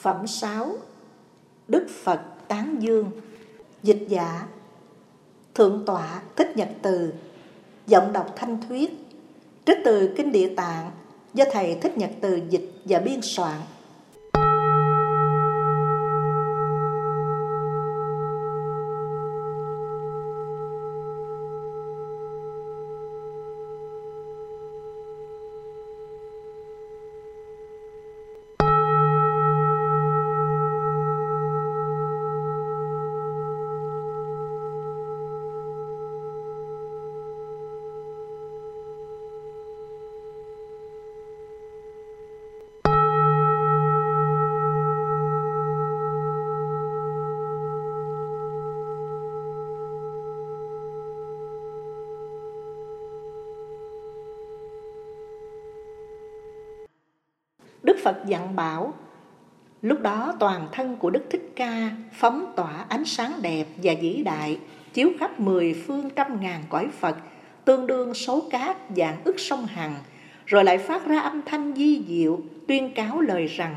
Phẩm 6 Đức Phật Tán Dương, Dịch giả, Thượng tọa Thích Nhật Từ, Giọng đọc thanh thuyết, Trích từ Kinh Địa Tạng Do Thầy Thích Nhật Từ dịch và biên soạn. Đức Phật dặn bảo, Lúc đó toàn thân của Đức Thích Ca phóng tỏa ánh sáng đẹp và vĩ đại, chiếu khắp mười phương trăm ngàn cõi Phật, tương đương số cát dạng ức sông Hằng, rồi lại phát ra âm thanh di diệu, tuyên cáo lời rằng,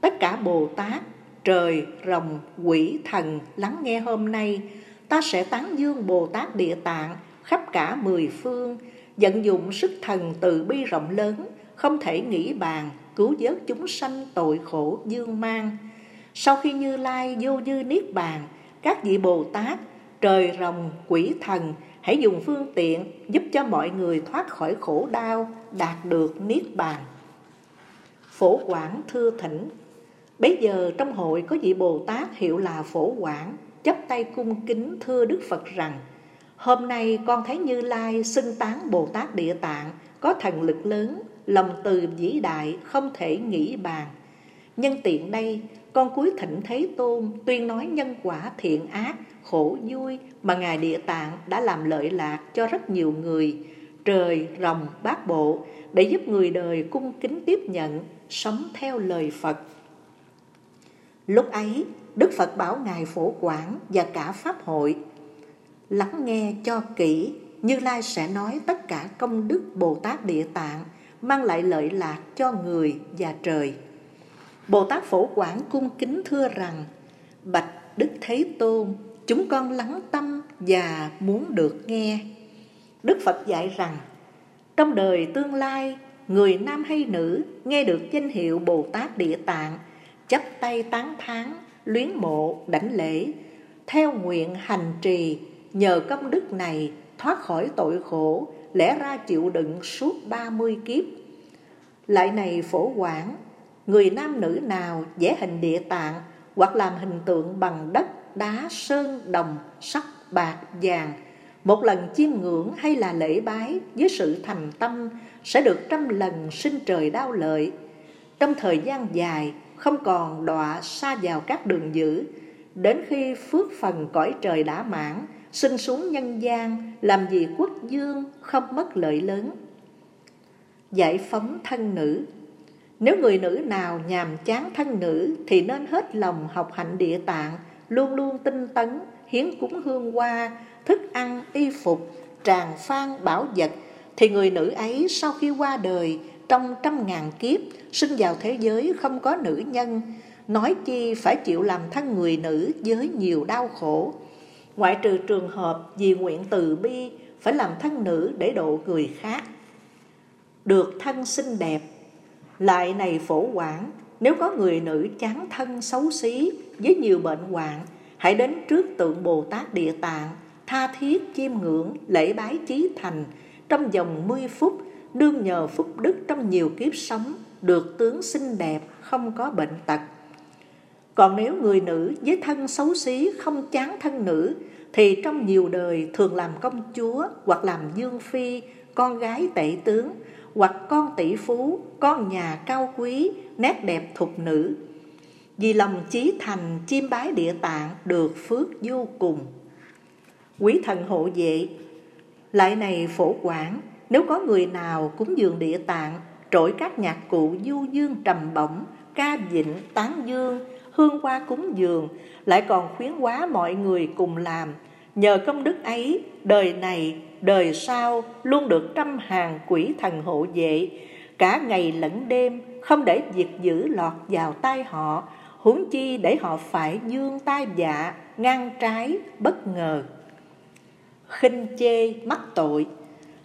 tất cả Bồ Tát, trời, rồng, quỷ, thần lắng nghe hôm nay, ta sẽ tán dương Bồ Tát Địa Tạng khắp cả mười phương, vận dụng sức thần từ bi rộng lớn không thể nghĩ bàn cứu vớt chúng sanh tội khổ dương mang. Sau khi Như Lai vô dư niết bàn, các vị Bồ Tát, trời rồng, quỷ thần hãy dùng phương tiện giúp cho mọi người thoát khỏi khổ đau, đạt được niết bàn. Phổ Quảng thưa thỉnh Bây giờ trong hội có vị Bồ Tát hiệu là Phổ Quảng, chấp tay cung kính thưa Đức Phật rằng Hôm nay con thấy Như Lai xưng tán Bồ Tát Địa Tạng có thần lực lớn lòng từ vĩ đại không thể nghĩ bàn. Nhân tiện đây, con cuối thỉnh Thế Tôn tuyên nói nhân quả thiện ác, khổ vui mà Ngài Địa Tạng đã làm lợi lạc cho rất nhiều người, trời, rồng, bát bộ, để giúp người đời cung kính tiếp nhận, sống theo lời Phật. Lúc ấy, Đức Phật bảo Ngài Phổ Quảng và cả Pháp hội Lắng nghe cho kỹ, Như Lai sẽ nói tất cả công đức Bồ Tát Địa Tạng mang lại lợi lạc cho người và trời. Bồ Tát Phổ quản cung kính thưa rằng, Bạch Đức Thế Tôn, chúng con lắng tâm và muốn được nghe. Đức Phật dạy rằng, trong đời tương lai, người nam hay nữ nghe được danh hiệu Bồ Tát Địa Tạng, chấp tay tán thán, luyến mộ, đảnh lễ, theo nguyện hành trì, nhờ công đức này thoát khỏi tội khổ, lẽ ra chịu đựng suốt 30 kiếp. Lại này phổ quản, người nam nữ nào vẽ hình địa tạng hoặc làm hình tượng bằng đất, đá, sơn, đồng, sắt, bạc, vàng, một lần chiêm ngưỡng hay là lễ bái với sự thành tâm sẽ được trăm lần sinh trời đau lợi. Trong thời gian dài, không còn đọa xa vào các đường dữ, đến khi phước phần cõi trời đã mãn, sinh xuống nhân gian, làm gì quốc dương không mất lợi lớn. Giải phóng thân nữ. Nếu người nữ nào nhàm chán thân nữ thì nên hết lòng học hạnh địa tạng, luôn luôn tinh tấn, hiến cúng hương hoa, thức ăn, y phục, tràng phan, bảo vật, thì người nữ ấy sau khi qua đời trong trăm ngàn kiếp sinh vào thế giới không có nữ nhân, nói chi phải chịu làm thân người nữ với nhiều đau khổ ngoại trừ trường hợp vì nguyện từ bi phải làm thân nữ để độ người khác. Được thân xinh đẹp, lại này phổ quản, nếu có người nữ chán thân xấu xí với nhiều bệnh hoạn, hãy đến trước tượng Bồ Tát Địa Tạng, tha thiết chiêm ngưỡng, lễ bái chí thành, trong vòng 10 phút, đương nhờ phúc đức trong nhiều kiếp sống, được tướng xinh đẹp, không có bệnh tật. Còn nếu người nữ với thân xấu xí không chán thân nữ thì trong nhiều đời thường làm công chúa hoặc làm dương phi, con gái tể tướng hoặc con tỷ phú, con nhà cao quý, nét đẹp thục nữ. Vì lòng chí thành chiêm bái địa tạng được phước vô cùng. Quý thần hộ vệ, lại này phổ quản, nếu có người nào cúng dường địa tạng, trỗi các nhạc cụ du dương trầm bổng, ca dịnh, tán dương, hương hoa cúng dường, lại còn khuyến hóa mọi người cùng làm. Nhờ công đức ấy, đời này, đời sau luôn được trăm hàng quỷ thần hộ vệ, cả ngày lẫn đêm không để việc dữ lọt vào tay họ huống chi để họ phải dương tai dạ ngang trái bất ngờ. Khinh chê mắc tội.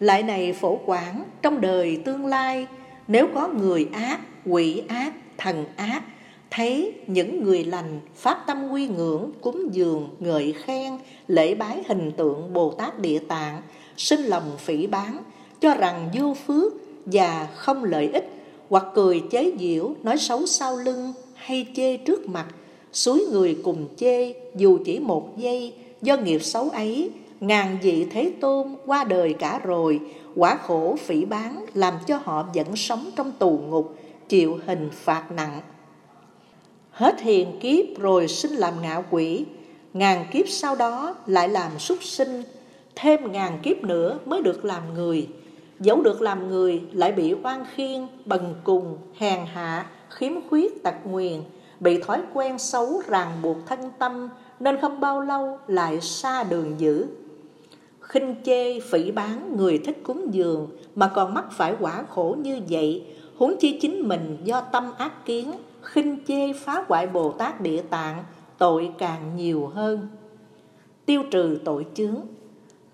Lại này phổ quản trong đời tương lai nếu có người ác quỷ ác thần ác thấy những người lành phát tâm quy ngưỡng, cúng dường, ngợi khen, lễ bái hình tượng bồ tát địa tạng, sinh lòng phỉ báng, cho rằng vô phước và không lợi ích, hoặc cười chế giễu, nói xấu sau lưng hay chê trước mặt, suối người cùng chê dù chỉ một giây. Do nghiệp xấu ấy, ngàn vị thế tôn qua đời cả rồi, quả khổ phỉ báng làm cho họ vẫn sống trong tù ngục, chịu hình phạt nặng hết hiền kiếp rồi sinh làm ngạo quỷ. Ngàn kiếp sau đó lại làm súc sinh. Thêm ngàn kiếp nữa mới được làm người. Dẫu được làm người lại bị oan khiên, bần cùng, hèn hạ, khiếm khuyết tật nguyền, bị thói quen xấu ràng buộc thân tâm, nên không bao lâu lại xa đường dữ. Khinh chê, phỉ bán người thích cúng dường, mà còn mắc phải quả khổ như vậy, huống chi chính mình do tâm ác kiến khinh chê phá hoại bồ tát địa tạng, tội càng nhiều hơn. Tiêu trừ tội chướng.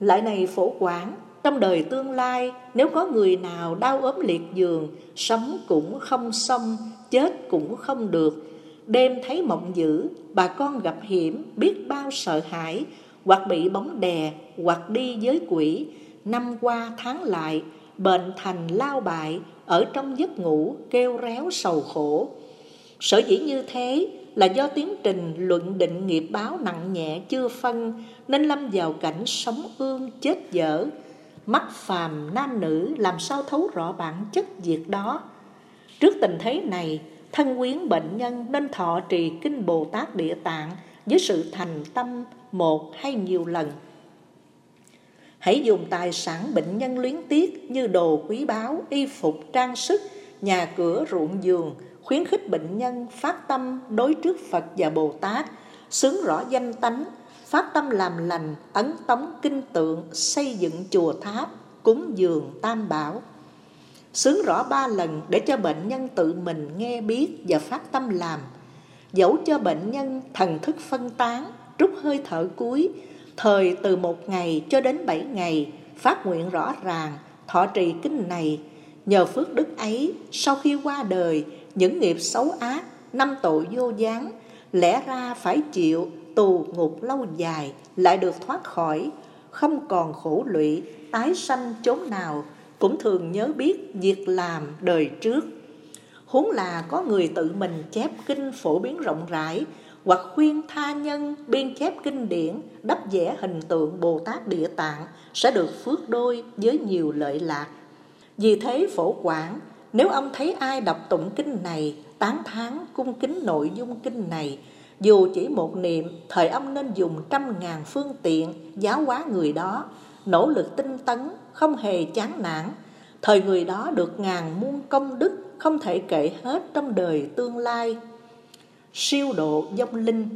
Lại này phổ quán trong đời tương lai, nếu có người nào đau ốm liệt giường, sống cũng không xong, chết cũng không được. Đêm thấy mộng dữ, bà con gặp hiểm, biết bao sợ hãi, hoặc bị bóng đè, hoặc đi với quỷ. Năm qua tháng lại, bệnh thành lao bại, ở trong giấc ngủ kêu réo sầu khổ sở dĩ như thế là do tiến trình luận định nghiệp báo nặng nhẹ chưa phân, nên lâm vào cảnh sống ương chết dở. Mắt phàm nam nữ làm sao thấu rõ bản chất việc đó? Trước tình thế này, thân quyến bệnh nhân nên thọ trì kinh bồ tát địa tạng với sự thành tâm một hay nhiều lần. Hãy dùng tài sản bệnh nhân luyến tiếc như đồ quý báu, y phục trang sức nhà cửa ruộng giường khuyến khích bệnh nhân phát tâm đối trước phật và bồ tát, sướng rõ danh tánh, phát tâm làm lành, ấn tống kinh tượng, xây dựng chùa tháp, cúng dường tam bảo. Sướng rõ ba lần để cho bệnh nhân tự mình nghe biết và phát tâm làm, dẫu cho bệnh nhân thần thức phân tán, rút hơi thở cuối, thời từ một ngày cho đến bảy ngày, phát nguyện rõ ràng, thọ trì kinh này nhờ phước đức ấy, sau khi qua đời, những nghiệp xấu ác, năm tội vô gián, lẽ ra phải chịu, tù ngục lâu dài lại được thoát khỏi, không còn khổ lụy, tái sanh chốn nào, cũng thường nhớ biết việc làm đời trước. Huống là có người tự mình chép kinh phổ biến rộng rãi, hoặc khuyên tha nhân biên chép kinh điển, đắp vẽ hình tượng bồ tát địa tạng, sẽ được phước đôi với nhiều lợi lạc vì thế phổ quản nếu ông thấy ai đọc tụng kinh này, tán thán cung kính nội dung kinh này, dù chỉ một niệm, thời ông nên dùng trăm ngàn phương tiện giáo hóa người đó. Nỗ lực tinh tấn, không hề chán nản. Thời người đó được ngàn muôn công đức, không thể kể hết trong đời tương lai. Siêu độ dông linh.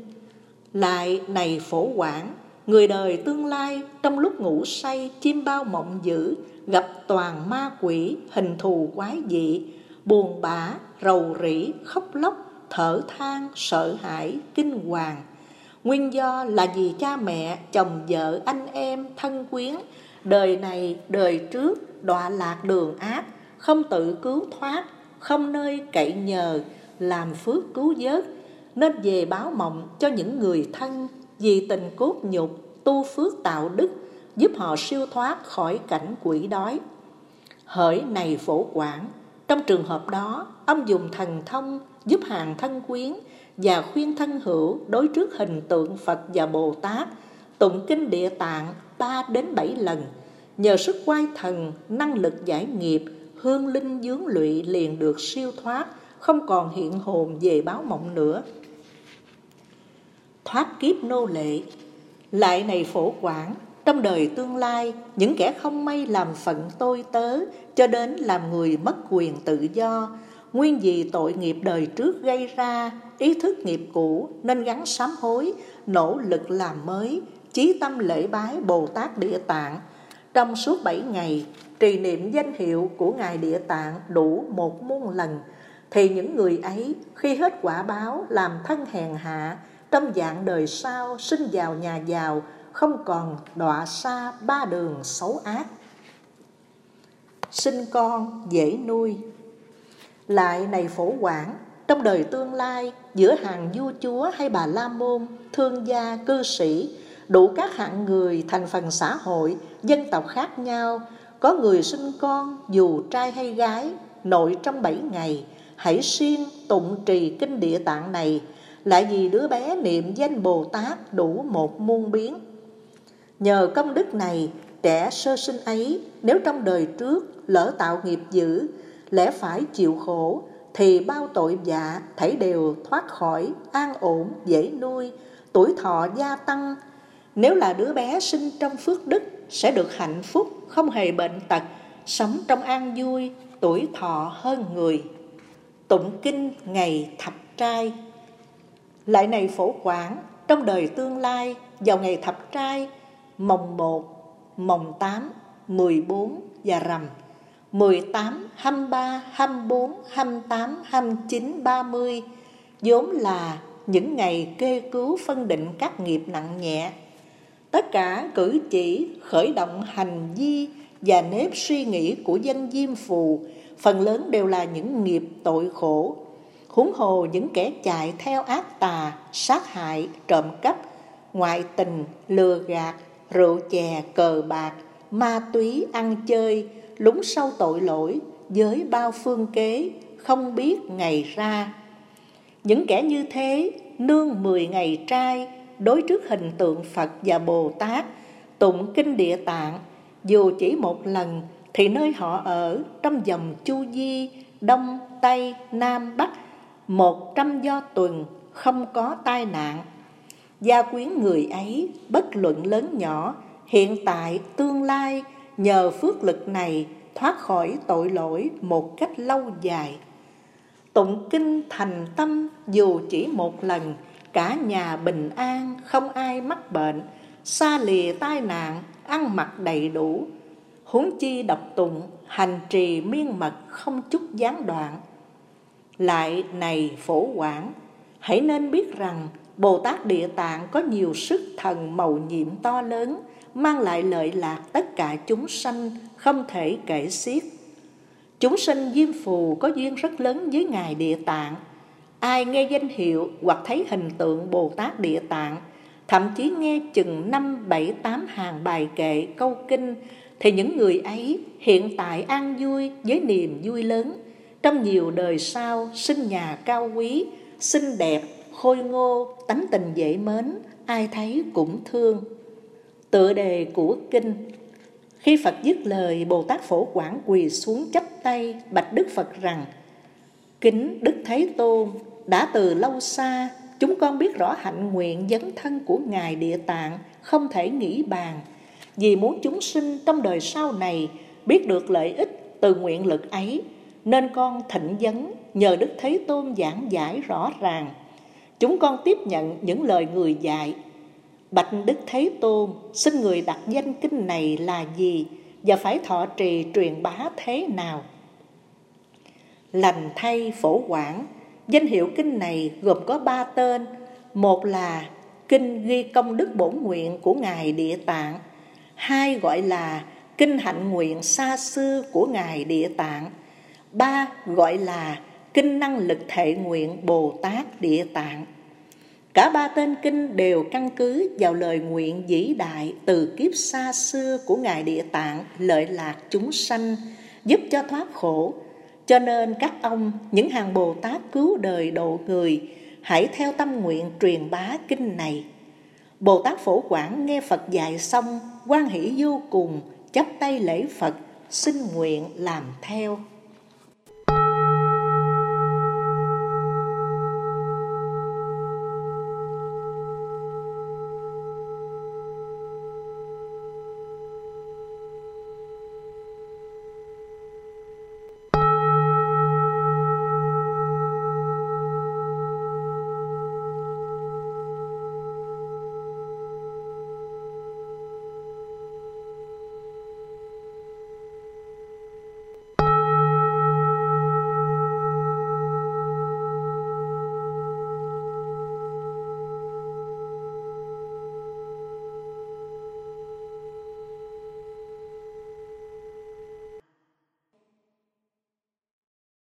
Lại này phổ quản người đời tương lai trong lúc ngủ say, chim bao mộng dữ gặp toàn ma quỷ, hình thù quái dị, buồn bã, rầu rĩ, khóc lóc, thở than, sợ hãi, kinh hoàng. Nguyên do là vì cha mẹ, chồng vợ, anh em, thân quyến, đời này, đời trước, đọa lạc đường ác, không tự cứu thoát, không nơi cậy nhờ, làm phước cứu vớt, nên về báo mộng cho những người thân vì tình cốt nhục, tu phước tạo đức giúp họ siêu thoát khỏi cảnh quỷ đói. Hỡi này phổ quản trong trường hợp đó, ông dùng thần thông giúp hàng thân quyến và khuyên thân hữu đối trước hình tượng Phật và Bồ Tát, tụng kinh địa tạng 3 đến 7 lần, nhờ sức quay thần, năng lực giải nghiệp, hương linh dướng lụy liền được siêu thoát, không còn hiện hồn về báo mộng nữa. Thoát kiếp nô lệ, lại này phổ quản trong đời tương lai những kẻ không may làm phận tôi tớ cho đến làm người mất quyền tự do. Nguyên vì tội nghiệp đời trước gây ra ý thức nghiệp cũ nên gắn sám hối nỗ lực làm mới chí tâm lễ bái bồ tát địa tạng. Trong suốt bảy ngày, trì niệm danh hiệu của Ngài Địa Tạng đủ một muôn lần, thì những người ấy khi hết quả báo làm thân hèn hạ, trong dạng đời sau sinh vào nhà giàu, không còn đọa xa ba đường xấu ác. Sinh con dễ nuôi Lại này phổ quản trong đời tương lai, giữa hàng vua chúa hay bà la môn, thương gia, cư sĩ, đủ các hạng người, thành phần xã hội, dân tộc khác nhau, có người sinh con dù trai hay gái, nội trong bảy ngày, hãy siêng tụng trì kinh địa tạng này, lại vì đứa bé niệm danh Bồ Tát đủ một muôn biến. Nhờ công đức này, trẻ sơ sinh ấy, nếu trong đời trước lỡ tạo nghiệp dữ, lẽ phải chịu khổ, thì bao tội dạ thảy đều thoát khỏi, an ổn, dễ nuôi, tuổi thọ gia tăng. Nếu là đứa bé sinh trong phước đức, sẽ được hạnh phúc, không hề bệnh tật, sống trong an vui, tuổi thọ hơn người. Tụng kinh ngày thập trai Lại này phổ quảng, trong đời tương lai, vào ngày thập trai, mồng 1, mồng 8, 14 và rằm 18, 23, 24, 28, 29, 30 vốn là những ngày kê cứu phân định các nghiệp nặng nhẹ. Tất cả cử chỉ, khởi động hành vi và nếp suy nghĩ của dân diêm phù phần lớn đều là những nghiệp tội khổ. Huống hồ những kẻ chạy theo ác tà, sát hại, trộm cắp, ngoại tình, lừa gạt, rượu chè, cờ bạc, ma túy, ăn chơi, lúng sâu tội lỗi với bao phương kế, không biết ngày ra. Những kẻ như thế, nương mười ngày trai, đối trước hình tượng Phật và Bồ Tát, tụng kinh địa tạng, dù chỉ một lần thì nơi họ ở trong dòng chu di, đông, tây, nam, bắc, một trăm do tuần không có tai nạn. Gia quyến người ấy, bất luận lớn nhỏ, hiện tại, tương lai, nhờ phước lực này thoát khỏi tội lỗi một cách lâu dài. Tụng kinh thành tâm dù chỉ một lần, cả nhà bình an, không ai mắc bệnh, xa lìa tai nạn, ăn mặc đầy đủ. Huống chi đọc tụng, hành trì miên mật không chút gián đoạn. Lại này phổ quảng, hãy nên biết rằng Bồ Tát Địa Tạng có nhiều sức thần màu nhiệm to lớn, mang lại lợi lạc tất cả chúng sanh không thể kể xiết. Chúng sinh diêm phù có duyên rất lớn với Ngài Địa Tạng. Ai nghe danh hiệu hoặc thấy hình tượng Bồ Tát Địa Tạng, thậm chí nghe chừng năm bảy tám hàng bài kệ câu kinh, thì những người ấy hiện tại an vui với niềm vui lớn, trong nhiều đời sau sinh nhà cao quý, xinh đẹp, khôi ngô, tánh tình dễ mến, ai thấy cũng thương. Tựa đề của kinh Khi Phật dứt lời, Bồ Tát Phổ Quảng quỳ xuống chấp tay, bạch Đức Phật rằng Kính Đức Thế Tôn, đã từ lâu xa, chúng con biết rõ hạnh nguyện dấn thân của Ngài Địa Tạng, không thể nghĩ bàn. Vì muốn chúng sinh trong đời sau này biết được lợi ích từ nguyện lực ấy, nên con thịnh vấn nhờ Đức Thế Tôn giảng giải rõ ràng. Chúng con tiếp nhận những lời người dạy Bạch Đức Thế Tôn, xin người đặt danh kinh này là gì và phải thọ trì truyền bá thế nào? Lành thay phổ quảng, danh hiệu kinh này gồm có ba tên. Một là kinh ghi công đức bổn nguyện của Ngài Địa Tạng. Hai gọi là kinh hạnh nguyện xa xưa của Ngài Địa Tạng. Ba gọi là kinh năng lực thệ nguyện Bồ Tát Địa Tạng. Cả ba tên kinh đều căn cứ vào lời nguyện vĩ đại từ kiếp xa xưa của Ngài Địa Tạng lợi lạc chúng sanh, giúp cho thoát khổ. Cho nên các ông, những hàng Bồ Tát cứu đời độ người, hãy theo tâm nguyện truyền bá kinh này. Bồ Tát Phổ Quảng nghe Phật dạy xong, quan hỷ vô cùng, chắp tay lễ Phật, xin nguyện làm theo.